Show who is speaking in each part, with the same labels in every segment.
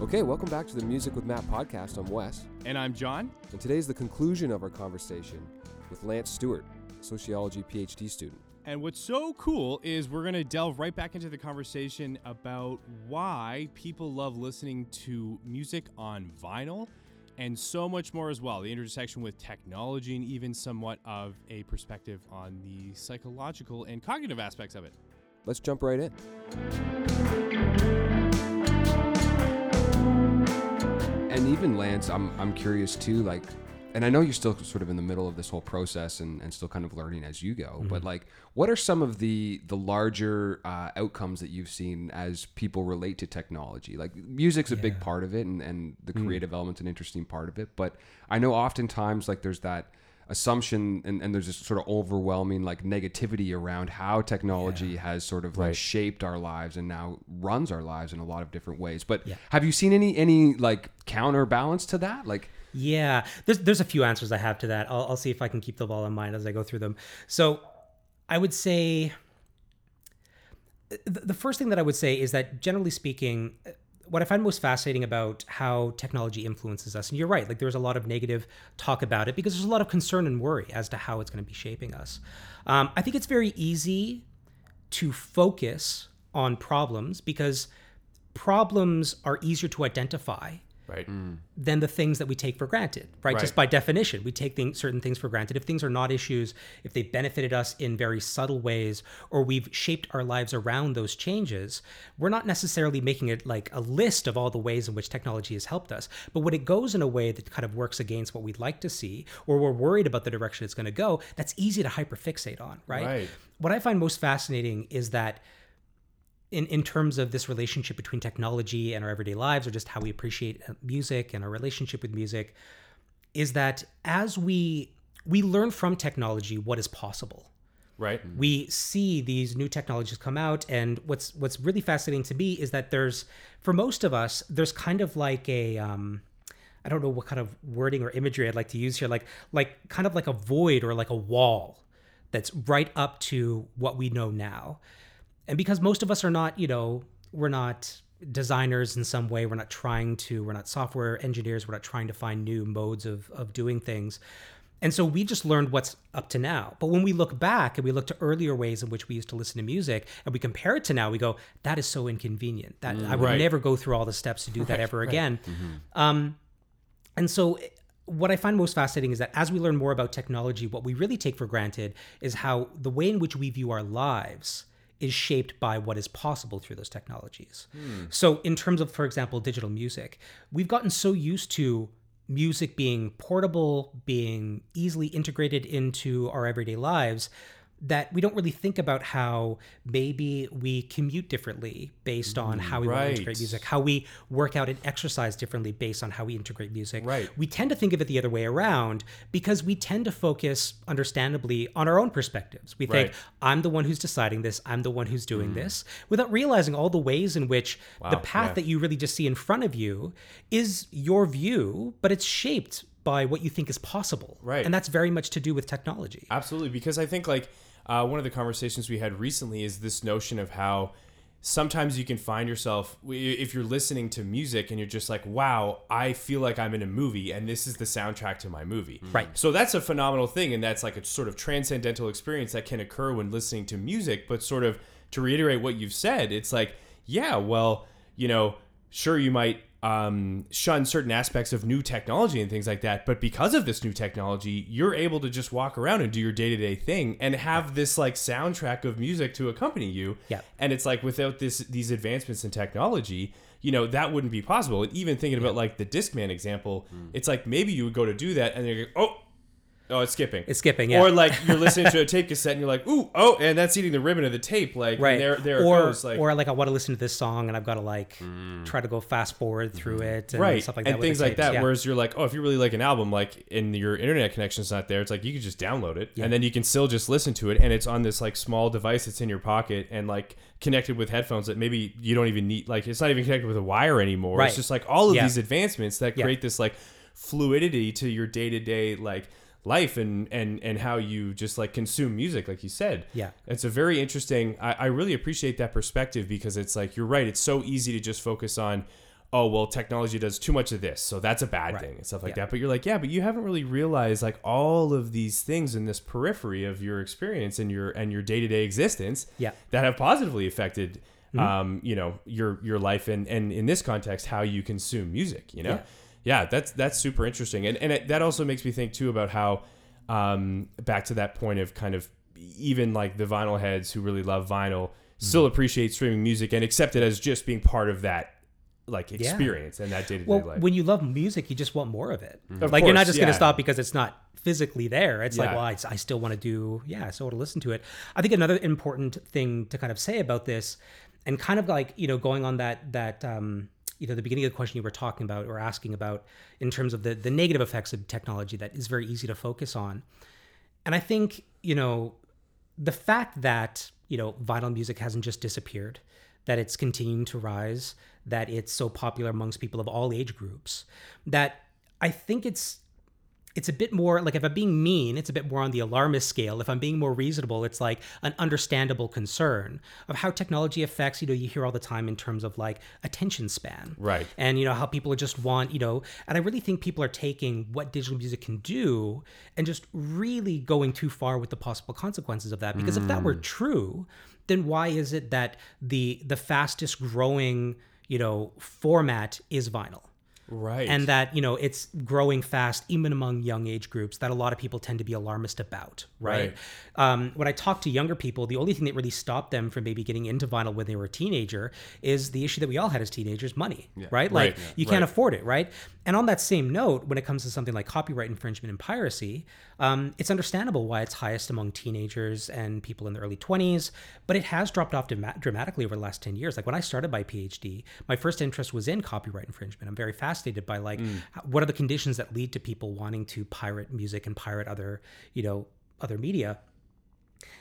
Speaker 1: Okay, welcome back to the Music with Matt podcast. I'm Wes,
Speaker 2: And I'm John.
Speaker 1: and today's the conclusion of our conversation with Lance Stewart, sociology PhD student.
Speaker 2: And what's so cool is we're going to delve right back into the conversation about why people love listening to music on vinyl and so much more as well. The intersection with technology and even somewhat of a perspective on the psychological and cognitive aspects of it.
Speaker 1: Let's jump right in. And even Lance, I'm I'm curious too, like and I know you're still sort of in the middle of this whole process and, and still kind of learning as you go, but like what are some of the the larger uh, outcomes that you've seen as people relate to technology? Like music's a big part of it and, and the creative element's an interesting part of it, but I know oftentimes like there's that assumption and, and there's this sort of overwhelming like negativity around how technology has sort of like shaped our lives and now runs our lives in a lot of different ways. But
Speaker 3: Yeah.
Speaker 1: have you seen any any like counterbalance to that? Like
Speaker 3: Yeah, there's there's a few answers I have to that. I'll, I'll see if I can keep them all in mind as I go through them. So, I would say the, the first thing that I would say is that generally speaking, what I find most fascinating about how technology influences us, and you're right, like there's a lot of negative talk about it because there's a lot of concern and worry as to how it's going to be shaping us. Um, I think it's very easy to focus on problems because problems are easier to identify
Speaker 2: Right. Mm.
Speaker 3: than the things that we take for granted, right? Just by definition, we take things, certain things for granted. If things are not issues, if they benefited us in very subtle ways, or we've shaped our lives around those changes, we're not necessarily making it like a list of all the ways in which technology has helped us. But when it goes in a way that kind of works against what we'd like to see, or we're worried about the direction it's going to go, that's easy to hyperfixate on, right?
Speaker 2: Right.
Speaker 3: What I find most fascinating is that in, in terms of this relationship between technology and our everyday lives or just how we appreciate uh, music and our relationship with music is that as we we learn from technology what is possible
Speaker 2: Right.
Speaker 3: we see these new technologies come out and what's what's really fascinating to me is that there's for most of us there's kind of like a um I don't know what kind of wording or imagery I'd like to use here like like kind of like a void or like a wall that's right up to what we know now and because most of us are not you know we're not designers in some way we're not trying to we're not software engineers we're not trying to find new modes of of doing things. And so we just learned what's up to now. But when we look back and we look to earlier ways in which we used to listen to music and we compare it to now we go that is so inconvenient. That i would
Speaker 2: Right.
Speaker 3: never go through all the steps to do that ever again. Um, and so what I find most fascinating is that as we learn more about technology, what we really take for granted is how the way in which we view our lives is shaped by what is possible through those technologies. Hmm. So, in terms of, for example, digital music, we've gotten so used to music being portable, being easily integrated into our everyday lives. That we don't really think about how maybe we commute differently based on mm, how we want to
Speaker 2: right.
Speaker 3: integrate music, how we work out and exercise differently based on how we integrate music.
Speaker 2: Right.
Speaker 3: We tend to think of it the other way around because we tend to focus, understandably, on our own perspectives. We think,
Speaker 2: Right.
Speaker 3: I'm the one who's deciding this, I'm the one who's doing mm. this, without realizing all the ways in which the path
Speaker 2: yeah.
Speaker 3: that you really just see in front of you is your view, but it's shaped by what you think is possible.
Speaker 2: Right.
Speaker 3: And that's very much to do with technology.
Speaker 2: Absolutely, because I think like uh, one of the conversations we had recently is this notion of how sometimes you can find yourself if you're listening to music and you're just like, "Wow, I feel like I'm in a movie, and this is the soundtrack to my movie."
Speaker 3: Right.
Speaker 2: So that's a phenomenal thing, and that's like a sort of transcendental experience that can occur when listening to music. But sort of to reiterate what you've said, it's like, yeah, well, you know, sure you might um, shun certain aspects of new technology and things like that. But because of this new technology, you're able to just walk around and do your day to day thing and have this like soundtrack of music to accompany you.
Speaker 3: Yeah.
Speaker 2: And it's like without this these advancements in technology, you know, that wouldn't be possible. And even thinking about like the Discman example, it's like maybe you would go to do that and you're like, oh, oh, it's skipping.
Speaker 3: It's skipping, yeah.
Speaker 2: Or like you're listening to a tape cassette and you're like, ooh, oh, and that's eating the ribbon of the tape. Like,
Speaker 3: right
Speaker 2: there, there
Speaker 3: or
Speaker 2: it goes. Like,
Speaker 3: or like i want to listen to this song and i've got to like mm. try to go fast forward through mm-hmm. it and
Speaker 2: right
Speaker 3: stuff like that
Speaker 2: and things like that
Speaker 3: Yeah.
Speaker 2: whereas you're like oh if you really like an album like and your internet connection's not there it's like you can just download it and then you can still just listen to it and it's on this like small device that's in your pocket and like connected with headphones that maybe you don't even need like it's not even connected with a wire anymore
Speaker 3: Right.
Speaker 2: it's just like all of
Speaker 3: Yeah.
Speaker 2: these advancements that
Speaker 3: Yeah.
Speaker 2: create this like fluidity to your day-to-day like life and and and how you just like consume music like you said
Speaker 3: Yeah.
Speaker 2: it's a very interesting I, I really appreciate that perspective because it's like you're right it's so easy to just focus on oh well technology does too much of this so that's a bad
Speaker 3: Right.
Speaker 2: thing and stuff like
Speaker 3: Yeah.
Speaker 2: that but you're like yeah but you haven't really realized like all of these things in this periphery of your experience and your and your day-to-day existence
Speaker 3: Yeah. Mm-hmm.
Speaker 2: that have positively affected um you know your your life and and in this context how you consume music you know
Speaker 3: Yeah.
Speaker 2: Yeah, that's that's super interesting, and and it, that also makes me think too about how, um, back to that point of kind of even like the vinyl heads who really love vinyl still
Speaker 3: Mm-hmm.
Speaker 2: appreciate streaming music and accept it as just being part of that like experience and that day to day
Speaker 3: Well,
Speaker 2: life.
Speaker 3: when you love music, you just want more of it.
Speaker 2: Of
Speaker 3: like you're not
Speaker 2: course,
Speaker 3: just going to stop because it's not physically there. It's like, well, I, I still want to do, yeah, I still want to listen to it. I think another important thing to kind of say about this, and kind of like you know going on that that um, you know the beginning of the question you were talking about or asking about in terms of the the negative effects of technology that is very easy to focus on, and I think you know the fact that you know vinyl music hasn't just disappeared that it's continuing to rise that it's so popular amongst people of all age groups that i think it's it's a bit more like if i'm being mean it's a bit more on the alarmist scale. If i'm being more reasonable it's like an understandable concern of how technology affects you know you hear all the time in terms of like attention span.
Speaker 2: Right.
Speaker 3: and you know how people just want you know and i really think people are taking what digital music can do and just really going too far with the possible consequences of that. Because if that were mm. true then why is it that the the fastest growing you know format is vinyl
Speaker 2: right.
Speaker 3: and that you know it's growing fast even among young age groups that a lot of people tend to be alarmist about right, Um, when i talk to younger people the only thing that really stopped them from maybe getting into vinyl when they were a teenager is the issue that we all had as teenagers money right? Like
Speaker 2: Right.
Speaker 3: you can't
Speaker 2: Right.
Speaker 3: afford it right? And on that same note when it comes to something like copyright infringement and piracy um, it's understandable why it's highest among teenagers and people in the early 20s but it has dropped off dama- dramatically over the last 10 years. Like when i started my phd my first interest was in copyright infringement. I'm very fascinated by like how- what are the conditions that lead to people wanting to pirate music and pirate other you know other media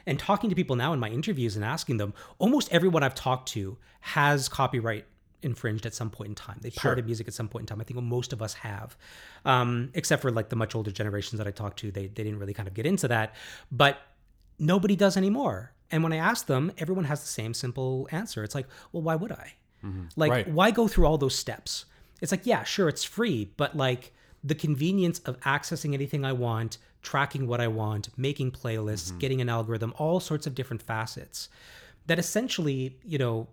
Speaker 3: and talking to people now in my interviews and asking them, almost everyone I've talked to has copyright infringed at some point in time. They pirated music at some point in time. I think most of us have, um, except for like the much older generations that I talked to. They they didn't really kind of get into that, but nobody does anymore. And when I ask them, everyone has the same simple answer. It's like, well, why would I? Like,
Speaker 2: Right.
Speaker 3: why go through all those steps? It's like, yeah, sure, it's free, but like the convenience of accessing anything I want, tracking what I want, making playlists, mm-hmm. getting an algorithm, all sorts of different facets that essentially, you know,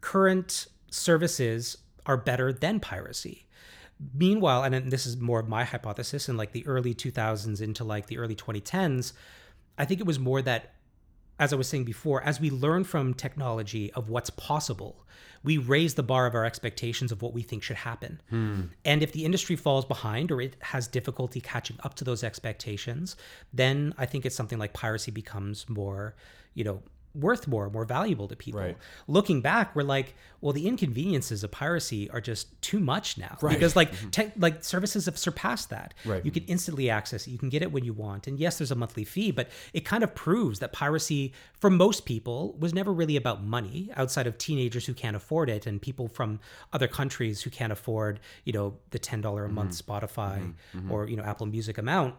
Speaker 3: current services are better than piracy. Meanwhile, and this is more of my hypothesis in like the early 2000s into like the early 2010s, I think it was more that as I was saying before, as we learn from technology of what's possible, we raise the bar of our expectations of what we think should happen. Hmm. And if the industry falls behind or it has difficulty catching up to those expectations, then I think it's something like piracy becomes more, you know, worth more, more valuable to people.
Speaker 2: Right.
Speaker 3: Looking back, we're like, well, the inconveniences of piracy are just too much now because like mm-hmm. tech, like services have surpassed that.
Speaker 2: Right.
Speaker 3: You can mm-hmm. instantly access it. You can get it when you want. And yes, there's a monthly fee, but it kind of proves that piracy, for most people, was never really about money outside of teenagers who can't afford it and people from other countries who can't afford, you know, the $10 a month mm-hmm. Spotify or, you know, Apple Music amount.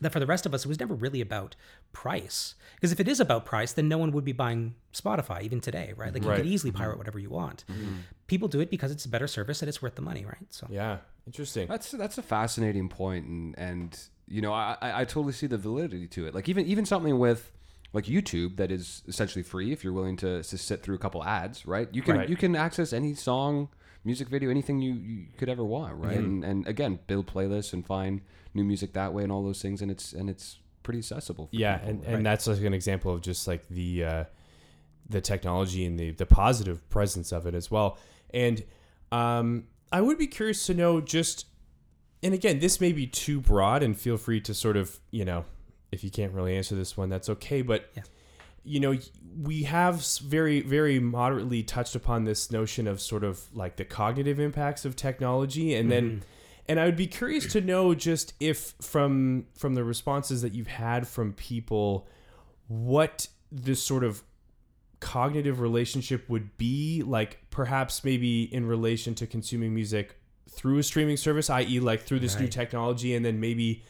Speaker 3: That for the rest of us, it was never really about price. Because if it is about price, then no one would be buying Spotify even today, right? Like you
Speaker 2: Right.
Speaker 3: could easily pirate mm-hmm. whatever you want. Mm-hmm. People do it because it's a better service and it's worth the money, right? So
Speaker 2: yeah, interesting.
Speaker 1: That's that's a fascinating point, and and you know I, I I totally see the validity to it. Like even even something with like YouTube that is essentially free if you're willing to, to sit through a couple ads, right? You can
Speaker 2: Right.
Speaker 1: you can access any song, music video, anything you, you could ever want, right? Mm-hmm. And and again, build playlists and find new music that way and all those things, and it's and it's pretty accessible. For
Speaker 2: yeah
Speaker 1: people,
Speaker 2: and,
Speaker 1: right?
Speaker 2: and that's like an example of just like the uh, the technology and the the positive presence of it as well and um, i would be curious to know just and again this may be too broad and feel free to sort of you know if you can't really answer this one that's okay but
Speaker 3: Yeah.
Speaker 2: you know we have very very moderately touched upon this notion of sort of like the cognitive impacts of technology and then and I would be curious to know just if from from the responses that you've had from people what this sort of cognitive relationship would be like perhaps maybe in relation to consuming music through a streaming service i.e. like through this new technology and then maybe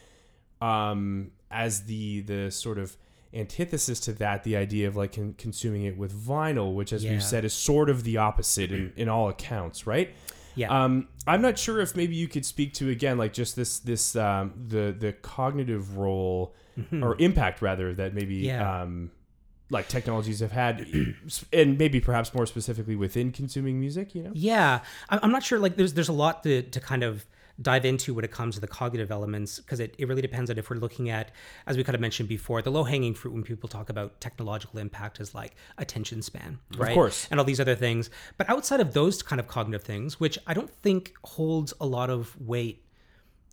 Speaker 2: um, as the the sort of antithesis to that, the idea of like con- consuming it with vinyl, which, as
Speaker 3: Yeah.
Speaker 2: we've said, is sort of the opposite in, in all accounts, right?
Speaker 3: Yeah.
Speaker 2: Um, I'm not sure if maybe you could speak to again, like just this this um, the the cognitive role or impact rather that maybe
Speaker 3: Yeah.
Speaker 2: um, like technologies have had, and maybe perhaps more specifically within consuming music. You know.
Speaker 3: Yeah, I'm not sure. Like, there's there's a lot to to kind of dive into when it comes to the cognitive elements because it, it really depends on if we're looking at, as we kind of mentioned before, the low hanging fruit when people talk about technological impact is like attention span, right?
Speaker 2: course.
Speaker 3: and all these other things. But outside of those kind of cognitive things, which I don't think holds a lot of weight,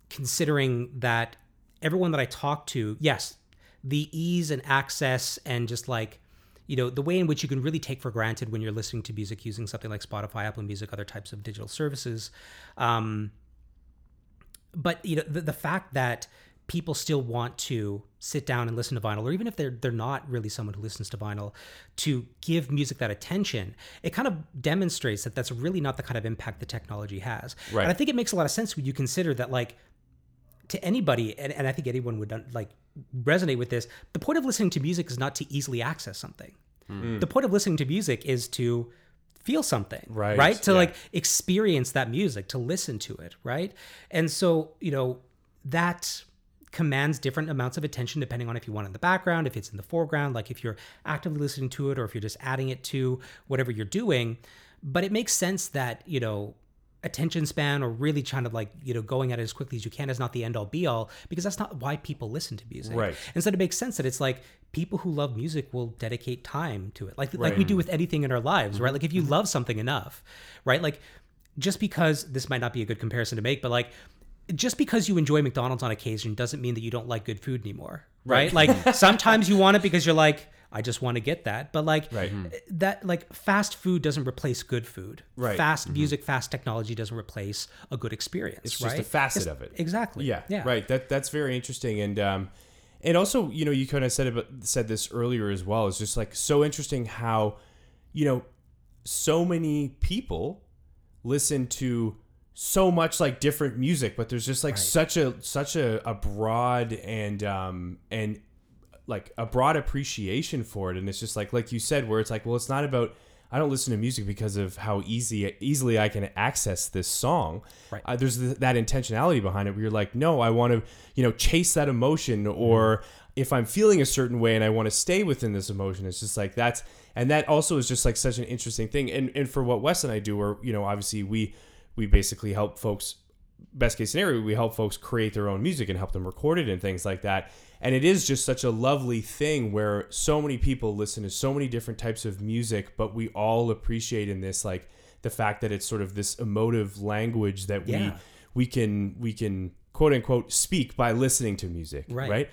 Speaker 3: considering that everyone that I talk to, yes, the ease and access and just like you know the way in which you can really take for granted when you're listening to music using something like spotify apple music other types of digital services um, but you know the, the fact that people still want to sit down and listen to vinyl or even if they're they're not really someone who listens to vinyl to give music that attention it kind of demonstrates that that's really not the kind of impact the technology has.
Speaker 2: Right.
Speaker 3: and i think it makes a lot of sense when you consider that like to anybody and, and i think anyone would like resonate with this the point of listening to music is not to easily access something. Hmm. The point of listening to music is to feel something
Speaker 2: Right,
Speaker 3: right? To
Speaker 2: yeah.
Speaker 3: like experience that music to listen to it right? And so you know that commands different amounts of attention depending on if you want it in the background if it's in the foreground like if you're actively listening to it or if you're just adding it to whatever you're doing. But it makes sense that you know attention span or really trying to like you know going at it as quickly as you can is not the end all be all because that's not why people listen to music.
Speaker 2: Right.
Speaker 3: instead it makes sense that it's like people who love music will dedicate time to it. Like like we do with anything in our lives right? Mm-hmm. Like if you mm-hmm. love something enough right? Like just because this might not be a good comparison to make but like just because you enjoy McDonald's on occasion doesn't mean that you don't like good food anymore right, like sometimes you want it because you're like I just want to get that but like
Speaker 2: Right.
Speaker 3: that like fast food doesn't replace good food
Speaker 2: Right.
Speaker 3: fast music fast technology doesn't replace a good experience
Speaker 2: It's
Speaker 3: right
Speaker 2: just a facet
Speaker 3: It's-
Speaker 2: of it.
Speaker 3: exactly
Speaker 2: Yeah,
Speaker 3: yeah
Speaker 2: right. That that's very interesting, and um, and also you know you kind of said about said this earlier as well. It's just like so interesting how, you know, so many people listen to so much like different music, but there's just like such a such a, a broad and um and like a broad appreciation for it and it's just like like you said where it's like well it's not about I don't listen to music because of how easy easily I can access this song.
Speaker 3: Right.
Speaker 2: Uh, there's th- that intentionality behind it where you're like, no, I want to, you know, chase that emotion, or if I'm feeling a certain way and I want to stay within this emotion, it's just like that's, and that also is just like such an interesting thing. And and for what Wes and I do, where you know, obviously we we basically help folks best case scenario, we help folks create their own music and help them record it and things like that. And it is just such a lovely thing where so many people listen to so many different types of music, but we all appreciate in this like the fact that it's sort of this emotive language that
Speaker 3: Yeah.
Speaker 2: we we can we can quote unquote speak by listening to music.
Speaker 3: Right.
Speaker 2: Right.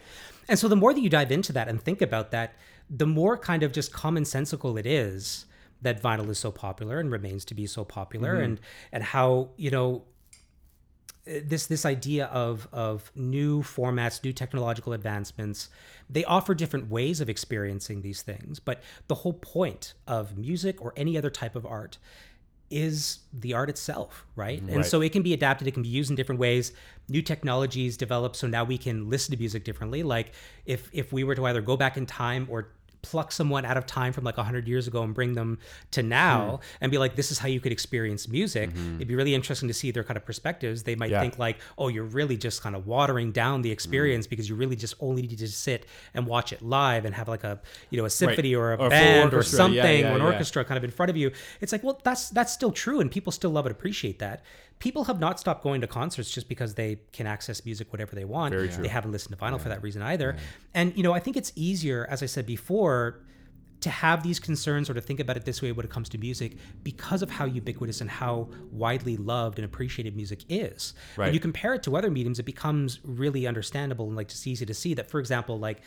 Speaker 3: And so the more that you dive into that and think about that, the more kind of just commonsensical it is that vinyl is so popular and remains to be so popular mm-hmm. and and how, you know, this this idea of of new formats, new technological advancements, they offer different ways of experiencing these things. But the whole point of music or any other type of art is the art itself, right? And so it can be adapted, it can be used in different ways. New technologies develop so now we can listen to music differently. Like if if we were to either go back in time or pluck someone out of time from like 100 years ago and bring them to now hmm. and be like this is how you could experience music. Mm-hmm. It'd be really interesting to see their kind of perspectives. They might
Speaker 2: Yeah.
Speaker 3: think like oh you're really just kind of watering down the hmm. experience because you really just only need to sit and watch it live and have like a you know a symphony or a
Speaker 2: Or
Speaker 3: band or something
Speaker 2: Yeah, yeah,
Speaker 3: or an orchestra kind of in front of you. It's like well that's that's still true and people still love and appreciate that people have not stopped going to concerts just because they can access music whatever they want
Speaker 2: Very true.
Speaker 3: they haven't listened to vinyl for that reason either and you know i think it's easier as i said before to have these concerns or to think about it this way when it comes to music because of how ubiquitous and how widely loved and appreciated music is. When you compare it to other mediums, it becomes really understandable and like just easy to see that, for example, like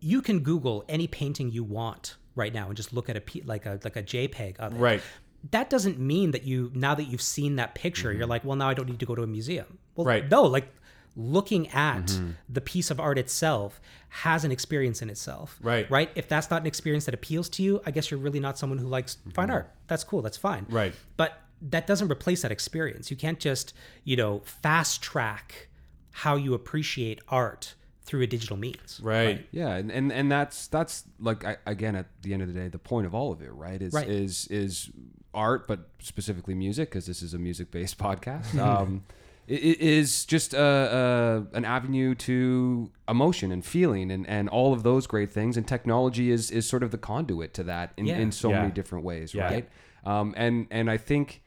Speaker 3: you can Google any painting you want right now and just look at a like a like a JPEG of it.
Speaker 2: Right.
Speaker 3: That doesn't mean that you now that you've seen that picture, you're like, well, now I don't need to go to a museum. Well,
Speaker 2: Mm-hmm. Right.
Speaker 3: no, like looking at the piece of art itself has an experience in itself.
Speaker 2: Right.
Speaker 3: Right. If that's not an experience that appeals to you, I guess you're really not someone who likes fine art. That's cool. That's fine.
Speaker 2: Mm-hmm. Right.
Speaker 3: But that doesn't replace that experience. You can't just, you know, fast track how you appreciate art through a digital means.
Speaker 2: Right.
Speaker 1: Yeah, and, and and that's that's like I, again at the end of the day, the point of all of it, right? Is
Speaker 3: Right.
Speaker 1: is is art, but specifically music, because this is a music based podcast. um, it, it is just a, a an avenue to emotion and feeling and, and all of those great things. And technology is is sort of the conduit to that in,
Speaker 3: Yeah.
Speaker 1: in so
Speaker 2: Yeah.
Speaker 1: many different ways,
Speaker 2: Yeah.
Speaker 1: right? Um, and and I think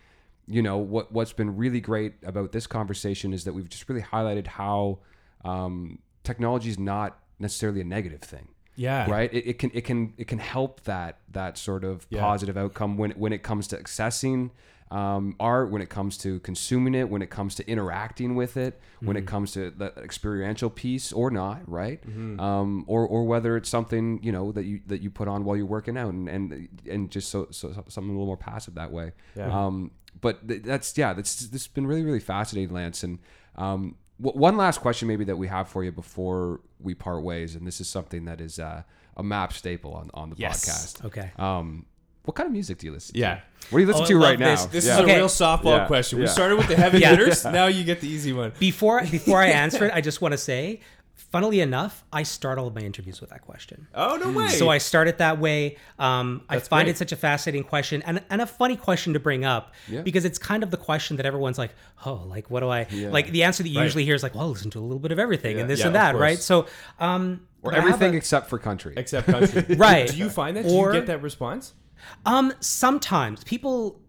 Speaker 1: you know what what's been really great about this conversation is that we've just really highlighted how um, technology is not necessarily a negative thing
Speaker 2: Yeah.
Speaker 1: right it, it can it can it can help that that sort of
Speaker 2: Yeah.
Speaker 1: positive outcome when when it comes to accessing um, art when it comes to consuming it when it comes to interacting with it when
Speaker 2: Mm-hmm.
Speaker 1: it comes to the experiential piece or not right
Speaker 2: Mm-hmm.
Speaker 1: um, or or whether it's something you know that you that you put on while you're working out and and, and just so, so something a little more passive that way
Speaker 2: Yeah.
Speaker 1: um, but th- that's yeah that's this has been really really fascinating lance and um, one last question maybe that we have for you before we part ways and this is something that is uh, a map staple on, on the
Speaker 2: Yes.
Speaker 1: podcast
Speaker 3: Okay.
Speaker 1: um, what kind of music do you listen
Speaker 2: Yeah.
Speaker 1: to Yeah. what do you listen
Speaker 3: Oh,
Speaker 1: to
Speaker 3: love
Speaker 1: right now
Speaker 3: this.
Speaker 2: This
Speaker 1: Yeah.
Speaker 2: is
Speaker 3: Okay.
Speaker 2: a real softball
Speaker 1: Yeah.
Speaker 2: question. We
Speaker 1: Yeah.
Speaker 2: started with the heavy
Speaker 3: Yeah.
Speaker 2: hitters. Now you get the easy one.
Speaker 3: Before before I answer it, I just want to say, funnily enough, I start all of my interviews with that question.
Speaker 2: Oh no way.
Speaker 3: So I start it that way. Um, I find
Speaker 2: great.
Speaker 3: it such a fascinating question and, and a funny question to bring up
Speaker 1: Yeah.
Speaker 3: because it's kind of the question that everyone's like, oh, like what do I like? The answer that you
Speaker 2: Right.
Speaker 3: usually hear is like, well, listen to a little bit of everything and this
Speaker 2: Yeah,
Speaker 3: and that, right? So, um,
Speaker 1: or
Speaker 3: but
Speaker 1: everything
Speaker 3: a-
Speaker 1: except for country
Speaker 2: except country.
Speaker 3: Right.
Speaker 2: Do you find that?
Speaker 3: Or-
Speaker 2: Do you get that response?
Speaker 3: Um, sometimes people,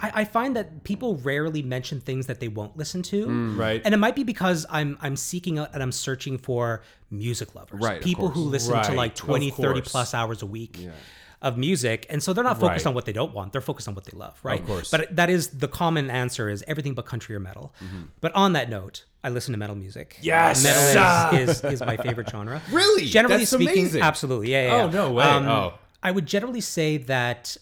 Speaker 3: I, I find that people rarely mention things that they won't listen to,
Speaker 1: Mm.
Speaker 2: Right.
Speaker 3: And it might be because I'm I'm seeking out and I'm searching for music lovers,
Speaker 1: Right,
Speaker 3: People who listen to like 20, 30 plus hours a week. Of music, and so they're not focused
Speaker 2: Right.
Speaker 3: on what they don't want; they're focused on what they love, right?
Speaker 2: of course.
Speaker 3: But that is the common answer: is everything but country or metal. Mm-hmm. But on that note, I listen to metal music.
Speaker 2: Yes!
Speaker 3: metal is, ah! is, is my favorite genre.
Speaker 2: Really?
Speaker 3: Generally
Speaker 2: That's
Speaker 3: speaking,
Speaker 2: amazing.
Speaker 3: absolutely, yeah. yeah,
Speaker 2: Oh, no way. Um, oh.
Speaker 3: I would generally say that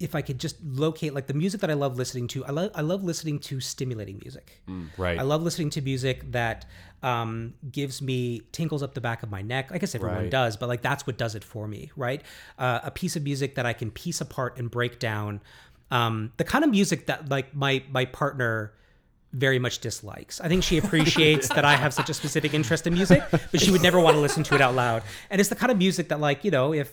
Speaker 3: if I could just locate like the music that I love listening to, I love I love listening to stimulating music.
Speaker 2: Right.
Speaker 3: I love listening to music that um, gives me tingles up the back of my neck. I guess everyone
Speaker 2: Right.
Speaker 3: does, but like that's what does it for me, right? Uh, a piece of music that I can piece apart and break down. Um, the kind of music that like my my partner very much dislikes. I think she appreciates that I have such a specific interest in music, but she would never want to listen to it out loud. And it's the kind of music that, like, you know, if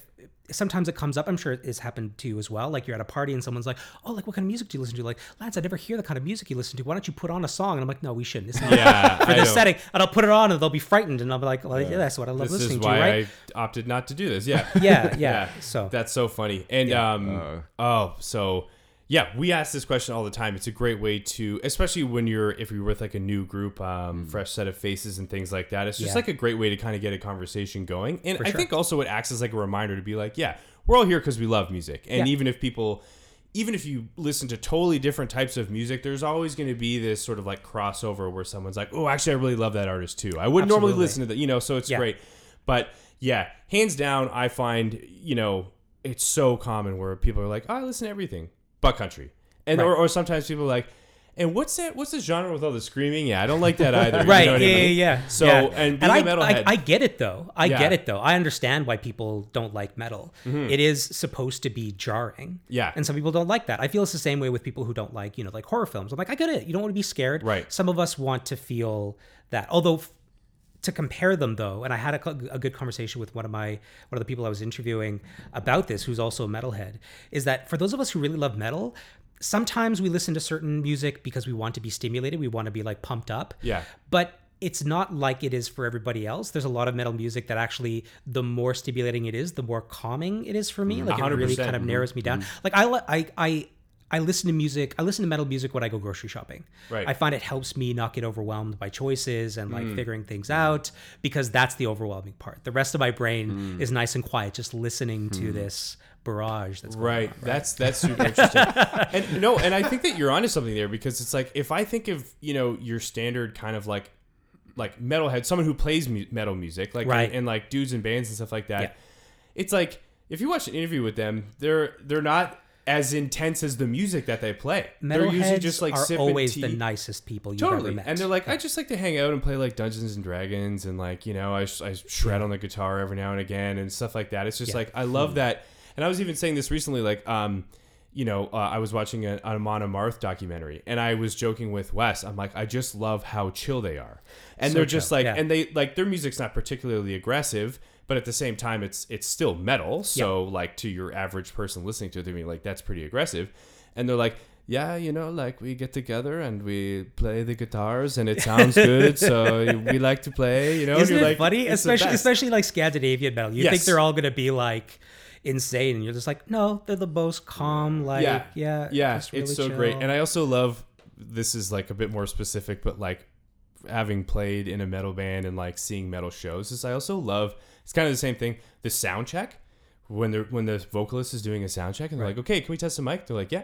Speaker 3: sometimes it comes up, I'm sure it's happened to you as well. Like you're at a party and someone's like, "Oh, like what kind of music do you listen to?" Like, Lance, I never hear the kind of music you listen to. Why don't you put on a song? And I'm like, "No, we shouldn't. It's not
Speaker 2: Yeah,
Speaker 3: for
Speaker 2: I
Speaker 3: this
Speaker 2: know.
Speaker 3: setting." And I'll put it on, and they'll be frightened, and I'll be like, well, "Yeah, that's what I love
Speaker 2: This
Speaker 3: listening
Speaker 2: is
Speaker 3: to."
Speaker 2: why
Speaker 3: Right?
Speaker 2: I opted not to do this. Yeah.
Speaker 3: Yeah, yeah. So
Speaker 2: That's so funny. And um oh, so yeah, we ask this question all the time. It's a great way to especially when you're if you're with like a new group, um, fresh set of faces and things like that. It's just
Speaker 3: Yeah.
Speaker 2: like a great way to kind of get a conversation going. And I think also it acts as like a reminder to be like, yeah, we're all here because we love music. And
Speaker 3: Yeah.
Speaker 2: even if people even if you listen to totally different types of music, there's always going to be this sort of like crossover where someone's like, "Oh, actually, I really love that artist too." I wouldn't normally listen to that, you know. So it's
Speaker 3: Yeah.
Speaker 2: great, but yeah, hands down, I find you know it's so common where people are like, "Oh, I listen to everything but country," and or, or sometimes people are like. And what's that? What's the genre with all the screaming? Yeah, I don't like that either. You
Speaker 3: right
Speaker 2: know what I
Speaker 3: yeah,
Speaker 2: mean?
Speaker 3: yeah yeah
Speaker 2: So,
Speaker 3: yeah.
Speaker 2: and being
Speaker 3: I, I, I get it though i
Speaker 2: Yeah.
Speaker 3: get it though i understand why people don't like metal It is supposed to be jarring
Speaker 2: Mm-hmm. Yeah.
Speaker 3: and some people don't like that i feel it's the same way with people who don't like you know like horror films i'm like i get it you don't want to be scared
Speaker 2: Right.
Speaker 3: some of us want to feel that although to compare them though and i had a, a good conversation with one of my one of the people i was interviewing about this who's also a metalhead is that for those of us who really love metal sometimes we listen to certain music because we want to be stimulated we want to be like pumped up
Speaker 2: Yeah.
Speaker 3: but it's not like it is for everybody else. There's a lot of metal music that actually, the more stimulating it is, the more calming it is for me. Like it really kind of narrows me down. Like I, I, I, I listen to music. I listen to metal music when I go grocery shopping.
Speaker 2: Right.
Speaker 3: I find it helps me not get overwhelmed by choices and like mm. figuring things out because that's the overwhelming part. The rest of my brain mm. is nice and quiet, just listening to hmm. this barrage that's going
Speaker 2: Right.
Speaker 3: on.
Speaker 2: That's that's super interesting. and no, and I think that you're onto something there because it's like if I think of you know your standard kind of like like metalhead, someone who plays mu- metal music, like
Speaker 3: Right.
Speaker 2: and, like dudes and bands and stuff like that.
Speaker 3: Yeah.
Speaker 2: It's like if you watch an interview with them, they're they're not as intense as the music that they play. they're usually
Speaker 3: Metalheads
Speaker 2: just like
Speaker 3: are
Speaker 2: sipping
Speaker 3: always
Speaker 2: tea.
Speaker 3: the nicest people you've
Speaker 2: Totally,
Speaker 3: ever met.
Speaker 2: and they're like, I just like to hang out and play like Dungeons and Dragons, and like you know, I, I shred on the guitar every now and again and stuff like that. It's just
Speaker 3: Yeah.
Speaker 2: like I love that, and I was even saying this recently, like, um, you know, uh, I was watching a, an Amon Amarth documentary, and I was joking with Wes. I'm like, I just love how chill they are, and
Speaker 3: So
Speaker 2: they're just
Speaker 3: chill,
Speaker 2: like,
Speaker 3: yeah.
Speaker 2: and they like their music's not particularly aggressive, but at the same time, it's it's still metal. So like to your average person listening to it, they're gonna be like, that's pretty aggressive, and they're like. Yeah, you know, like we get together and we play the guitars and it sounds good, so we like to play. You know,
Speaker 3: Isn't
Speaker 2: you're
Speaker 3: it
Speaker 2: like,
Speaker 3: funny? Especially especially like Scandinavian metal. You think they're all gonna be like insane, and you're just like, no, they're the most calm. Like, yeah,
Speaker 2: yeah, yeah,
Speaker 3: really
Speaker 2: it's so great. And I also love this is like a bit more specific, but like having played in a metal band and like seeing metal shows is I also love it's kind of the same thing. The sound check when they're when the vocalist is doing a sound check and they're like, okay, can we test the mic? They're like, yeah.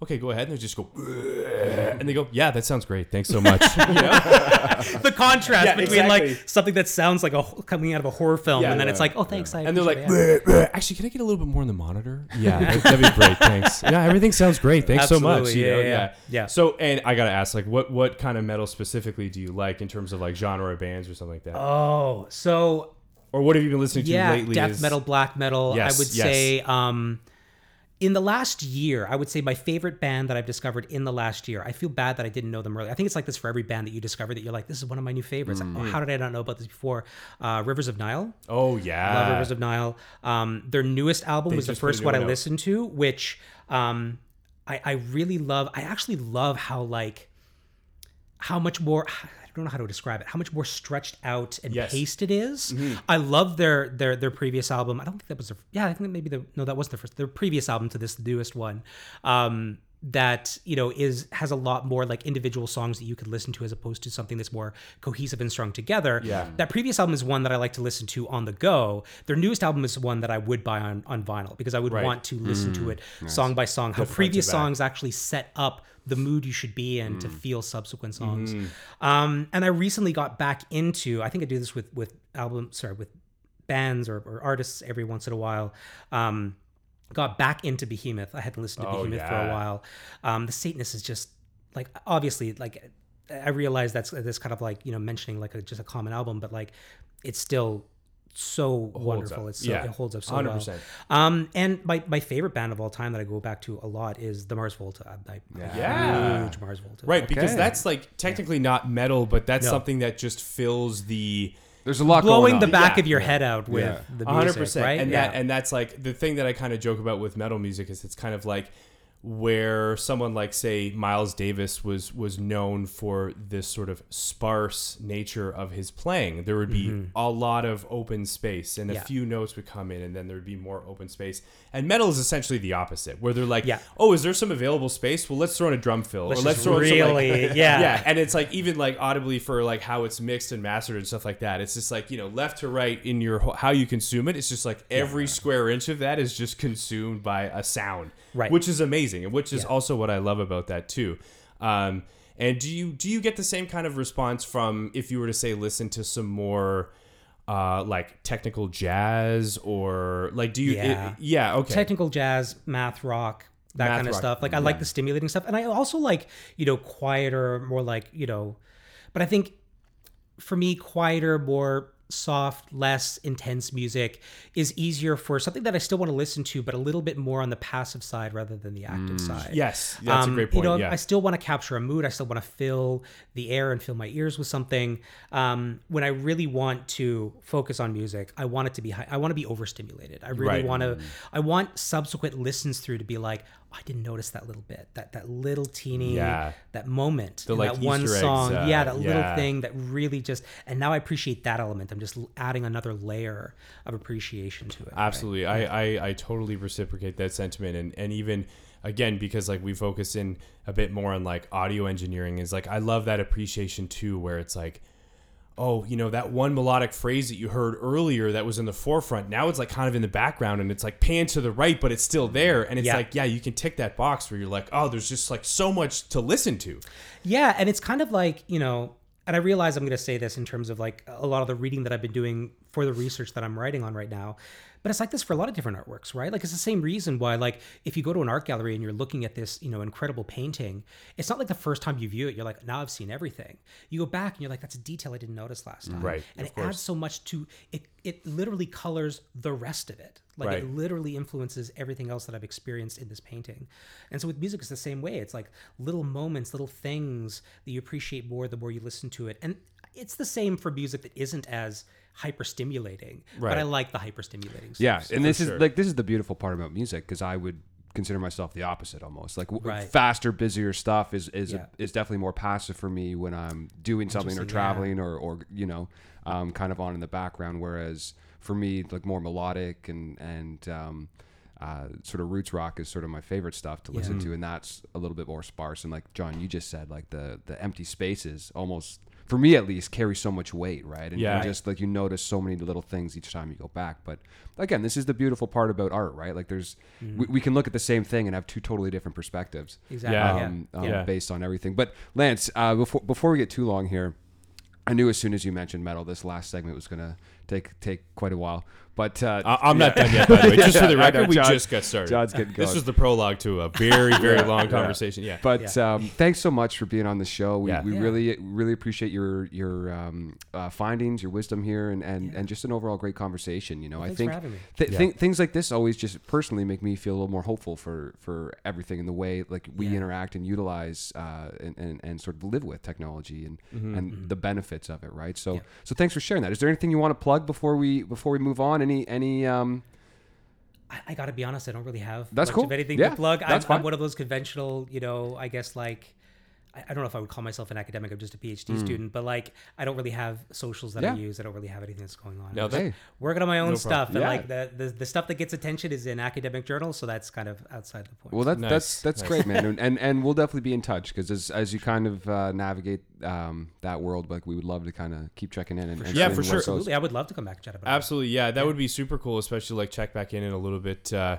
Speaker 2: Okay, go ahead, and they just go, and they go, yeah, that sounds great, thanks so much.
Speaker 3: the contrast
Speaker 2: Yeah,
Speaker 3: between
Speaker 2: exactly.
Speaker 3: like something that sounds like a coming out of a horror film,
Speaker 2: Yeah,
Speaker 3: and then
Speaker 2: yeah,
Speaker 3: it's like, oh, thanks. I
Speaker 2: And they're like,
Speaker 3: appreciate it."
Speaker 2: "Bleh, bleh. actually, can I get a little bit more on the monitor? Yeah, that- that'd be great. Thanks. Yeah, everything sounds great. Thanks so much.
Speaker 3: Absolutely,
Speaker 2: You
Speaker 3: yeah,
Speaker 2: know,
Speaker 3: yeah, yeah. Yeah.
Speaker 2: So, and I gotta ask, like, what what kind of metal specifically do you like in terms of like genre of bands or something like that?
Speaker 3: oh, so
Speaker 2: or what have you been listening to
Speaker 3: yeah,
Speaker 2: lately?
Speaker 3: death
Speaker 2: is-
Speaker 3: metal, black metal.
Speaker 2: Yes,
Speaker 3: I would
Speaker 2: yes.
Speaker 3: say, um, in the last year, I would say my favorite band that I've discovered in the last year. I feel bad that I didn't know them earlier. I think it's like this for every band that you discover that you're like, this is one of my new favorites.
Speaker 2: Mm.
Speaker 3: Oh, how did I not know about this before? Uh, Rivers of Nihil.
Speaker 2: Oh
Speaker 3: Love
Speaker 2: yeah.
Speaker 3: Rivers of Nihil. Um, their newest album
Speaker 2: They
Speaker 3: was the
Speaker 2: just put a
Speaker 3: first one I
Speaker 2: out.
Speaker 3: listened to, which um, I, I really love. I actually love how like how much more. I don't know how to describe it. How much more stretched out and
Speaker 2: Yes. Mm-hmm.
Speaker 3: paced it is. I love their their their previous album. I don't think that was their. Yeah, I think maybe the no, that was their first. Their previous album to this newest one. Um, that you know is has a lot more like individual songs that you could listen to as opposed to something that's more cohesive and strung together.
Speaker 2: Yeah.
Speaker 3: That previous album is one that I like to listen to on the go. Their newest album is one that I would buy on, on vinyl because I would
Speaker 2: Right.
Speaker 3: want to listen to it song by song. How previous songs actually set up the mood you should be in to feel subsequent songs.
Speaker 2: Mm-hmm.
Speaker 3: Um, and I recently got back into. I think I do this with with album. Sorry, with bands or, or artists every once in a while. Um, got back into Behemoth. I hadn't listened to
Speaker 2: Oh,
Speaker 3: Behemoth for a while. Um, the Satanist is just like obviously like I realize that's that's kind of like you know mentioning like a, just a common album, but like it's still so wonderful.
Speaker 2: up.
Speaker 3: It's so,
Speaker 2: Yeah.
Speaker 3: it holds up so
Speaker 2: 100%.
Speaker 3: well. Um, and my, my favorite band of all time that I go back to a lot is the Mars Volta. I'm, I'm
Speaker 2: Yeah.
Speaker 3: huge Mars Volta.
Speaker 2: Right, because that's like technically not metal, but that's
Speaker 3: No.
Speaker 2: something that just fills the
Speaker 1: There's a lot
Speaker 3: blowing
Speaker 1: going
Speaker 3: the back
Speaker 2: Yeah.
Speaker 3: of your head out with
Speaker 1: Yeah.
Speaker 3: the
Speaker 2: A hundred
Speaker 3: music,
Speaker 2: percent,
Speaker 3: right?
Speaker 2: and
Speaker 3: yeah.
Speaker 2: that and that's like the thing that I kind of joke about with metal music is it's kind of like where someone like say Miles Davis was was known for this sort of sparse nature of his playing. There would be a lot of open space, and a
Speaker 3: Mm-hmm.
Speaker 2: Few notes would come in, and then there would be more open space. And metal is essentially the opposite, where they're like,
Speaker 3: Yeah.
Speaker 2: "Oh, is there some available space? Well, let's throw in a drum fill,
Speaker 3: Let's
Speaker 2: or let's throw in some, like-
Speaker 3: really, yeah.
Speaker 2: yeah." And it's like even like audibly for like how it's mixed and mastered and stuff like that. It's just like you know left to right in your ho- how you consume it. It's just like every square inch of that is just consumed by a sound,
Speaker 3: Right.
Speaker 2: Which is amazing, and which is
Speaker 3: Yeah.
Speaker 2: also what I love about that too. Um, and do you do you get the same kind of response from if you were to say listen to some more uh, like technical jazz or like do you
Speaker 3: Yeah.
Speaker 2: it- yeah okay
Speaker 3: technical jazz, math rock, that
Speaker 2: Math
Speaker 3: kind of
Speaker 2: rock,
Speaker 3: stuff. Like I like the stimulating stuff, and I also like you know quieter, more like you know. But I think for me, quieter, more soft, less intense music is easier for something that I still want to listen to, but a little bit more on the passive side rather than the active side.
Speaker 2: yes that's a
Speaker 3: Um,
Speaker 2: great point
Speaker 3: You know,
Speaker 2: yeah
Speaker 3: I still want to capture a mood. I still want to fill the air and fill my ears with something. Um, when I really want to focus on music, I want it to be high. I want to be overstimulated. I really
Speaker 2: Right.
Speaker 3: want to. I want subsequent listens through to be like, I didn't notice that little bit, that that little teeny,
Speaker 2: Yeah.
Speaker 3: that moment,
Speaker 2: The, like,
Speaker 3: that one
Speaker 2: eggs,
Speaker 3: song.
Speaker 2: uh,
Speaker 3: yeah, that little thing that really just. And now I appreciate that element. I'm just adding another layer of appreciation to it. right?
Speaker 2: Absolutely. I, I, I totally reciprocate that sentiment. And, and even, again, because like we focus in a bit more on like audio engineering, is like I love that appreciation too, where it's like, oh, you know, that one melodic phrase that you heard earlier that was in the forefront, now it's like kind of in the background and it's like pan to the right, but it's still there. And it's
Speaker 3: Yeah.
Speaker 2: like, yeah, you can tick that box where you're like, oh, there's just like so much to listen to.
Speaker 3: Yeah, and it's kind of like, you know, and I realize I'm going to say this in terms of like a lot of the reading that I've been doing for the research that I'm writing on right now. But it's like this for a lot of different artworks, right? Like it's the same reason why, like, if you go to an art gallery and you're looking at this, you know, incredible painting, it's not like the first time you view it, you're like, now I've seen everything. You go back and you're like, that's a detail I didn't notice last mm, time,
Speaker 2: Right,
Speaker 3: And it adds so much to it. It literally colors the rest of it. Like
Speaker 2: Right.
Speaker 3: it literally influences everything else that I've experienced in this painting. And so with music, it's the same way. It's like little moments, little things that you appreciate more the more you listen to it. And it's the same for music that isn't as hyper stimulating.
Speaker 2: Right.
Speaker 3: But I like the hyperstimulating. stuff.
Speaker 1: Yeah, and this is like this is the beautiful part about music because I would consider myself the opposite almost. Like w-
Speaker 3: Right.
Speaker 1: faster, busier stuff is is
Speaker 3: Yeah.
Speaker 1: is definitely more passive for me when I'm doing something or
Speaker 3: Interesting, yeah.
Speaker 1: traveling or or you know, um, kind of on in the background. Whereas for me, like more melodic and and um, uh, sort of roots rock is sort of my favorite stuff to listen to, and that's a little bit more sparse. And like John, you just said, like the the empty spaces almost. For me, at least, carry so much weight, right? And,
Speaker 2: Yeah.
Speaker 1: and just like you notice so many little things each time you go back. But again, this is the beautiful part about art, right? Like there's we, we can look at the same thing and have two totally different perspectives.
Speaker 3: Exactly.
Speaker 2: Yeah.
Speaker 3: Yeah.
Speaker 1: Um, um,
Speaker 2: Yeah.
Speaker 1: based on everything. But Lance, uh, before before we get too long here, I knew as soon as you mentioned metal, this last segment was gonna take take quite a while. But uh,
Speaker 2: I- I'm not done yet, by the way. Just for the
Speaker 1: Yeah, know,
Speaker 2: record, we
Speaker 1: John-
Speaker 2: just got started.
Speaker 1: John's getting going.
Speaker 2: This
Speaker 1: going.
Speaker 2: was the prologue to a very, very long conversation. Yeah.
Speaker 1: But um, thanks so much for being on the show. We,
Speaker 2: Yeah.
Speaker 1: we
Speaker 3: Yeah.
Speaker 1: really really appreciate your your um, uh, findings, your wisdom here, and, and, and just an overall great conversation. You know, I think
Speaker 3: for
Speaker 1: th-
Speaker 2: Yeah.
Speaker 1: thi- things like this always just personally make me feel a little more hopeful for for everything in the way like we
Speaker 3: Yeah.
Speaker 1: interact and utilize uh, and, and, and sort of live with technology and
Speaker 2: Mm-hmm.
Speaker 1: and the benefits of it. Right. So
Speaker 3: Yeah.
Speaker 1: so thanks for sharing that. Is there anything you want to plug before we before we move on? Any any um,
Speaker 3: I, I got to be honest, I don't really have
Speaker 1: That's
Speaker 3: much
Speaker 1: cool.
Speaker 3: of anything
Speaker 1: Yeah,
Speaker 3: to plug. I'm. I'm one of those conventional, you know, I guess like. I I don't know if I would call myself an academic. I'm just a PhD student, but like I don't really have socials that I
Speaker 1: Hmm.
Speaker 3: Use. I don't really have anything that's going on.
Speaker 2: No,
Speaker 3: I'm just working on my own
Speaker 2: No
Speaker 3: stuff,
Speaker 2: problem.
Speaker 3: and
Speaker 1: Yeah.
Speaker 3: like the, the the stuff that gets attention is in academic journals, so that's kind of outside the point.
Speaker 1: Well, that's
Speaker 2: Nice,
Speaker 1: that's that's
Speaker 2: nice.
Speaker 1: great, man, and, and and we'll definitely be in touch because as as you kind of uh, navigate um, that world, like we would love to kind of keep checking in and, and
Speaker 2: Yeah,
Speaker 1: seeing
Speaker 2: for
Speaker 1: where
Speaker 2: sure.
Speaker 3: Absolutely, I would love to come back and chat about it.
Speaker 2: Absolutely, yeah, that would be super cool, especially like check back in in a little bit, uh,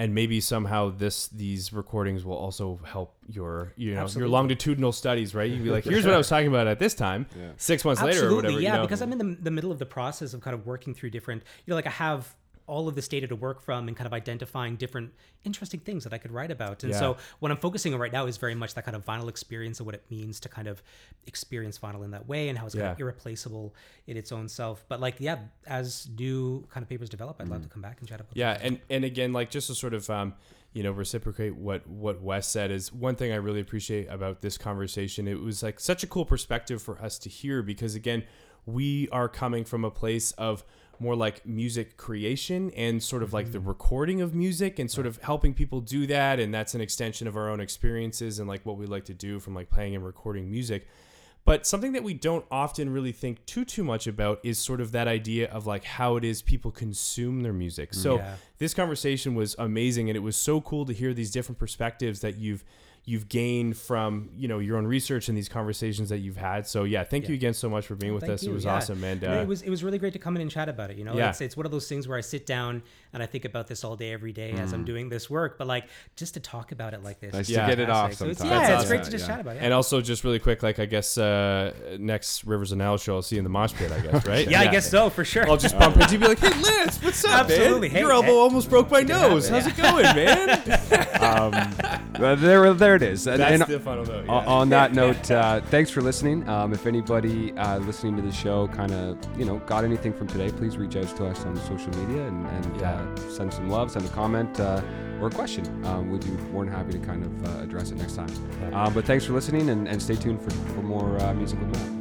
Speaker 2: and maybe somehow this these recordings will also help your you know
Speaker 3: Absolutely.
Speaker 2: your longitudinal studies, right? You can be like, here's what I was talking about at this time, six months later or
Speaker 3: Absolutely,
Speaker 2: whatever.
Speaker 3: yeah,
Speaker 2: you know?
Speaker 3: because I'm in the, the middle of the process of kind of working through different, you know, like I have all of this data to work from and kind of identifying different interesting things that I could write about. And
Speaker 2: Yeah.
Speaker 3: so what I'm focusing on right now is very much that kind of vinyl experience and what it means to kind of experience vinyl in that way and how it's kind of irreplaceable in its own self. But like, yeah, as new kind of papers develop, I'd love to come back and chat about.
Speaker 2: Yeah, and and again, like just to sort of um, you know reciprocate what what Wes said is one thing I really appreciate about this conversation. It was like such a cool perspective for us to hear because again, we are coming from a place of more like music creation and sort of like the mm-hmm. recording of music and sort of helping people do that and that's an extension of our own experiences and like what we like to do from like playing and recording music but something that we don't often really think too too much about is sort of that idea of like how it is people consume their music. So
Speaker 3: Yeah.
Speaker 2: this conversation was amazing and it was so cool to hear these different perspectives that you've you've gained from you know your own research and these conversations that you've had. So yeah, thank you again so much for being with
Speaker 3: Thank
Speaker 2: us.
Speaker 3: you,
Speaker 2: It was
Speaker 3: yeah.
Speaker 2: awesome and uh,
Speaker 3: it was it was really great to come in and chat about it. You know,
Speaker 2: Yeah.
Speaker 3: it's it's one of those things where I sit down and I think about this all day, every day
Speaker 2: Mm.
Speaker 3: as I'm doing this work. But like just to talk about it like this,
Speaker 1: Nice
Speaker 3: is
Speaker 2: to get
Speaker 1: it off.
Speaker 3: So it's, yeah,
Speaker 2: That's
Speaker 3: it's great to just
Speaker 1: Yeah.
Speaker 3: chat about it.
Speaker 2: and also just really quick, like I guess uh, next Rivers of Nihil show I'll see you in the mosh pit. I guess right?
Speaker 3: yeah, I guess so for sure.
Speaker 2: I'll just bump into you and be like, hey Lance, what's up,
Speaker 3: Absolutely. Hey,
Speaker 2: Your elbow
Speaker 3: hey.
Speaker 2: almost broke my
Speaker 3: Good to have
Speaker 2: nose. How's
Speaker 3: yeah.
Speaker 2: it going, man?
Speaker 1: Uh, there, there it is.
Speaker 2: That's
Speaker 1: and
Speaker 2: the final note. Yeah.
Speaker 1: on that note, uh, thanks for listening. Um, if anybody uh, listening to the show kind of you know got anything from today, please reach out to us on social media and, and
Speaker 2: Yeah.
Speaker 1: Uh, send some love, send a comment uh, or a question. Um, we'd be more than happy to kind of uh, address it next time. Um, but thanks for listening and, and stay tuned for, for more uh, music with Matt.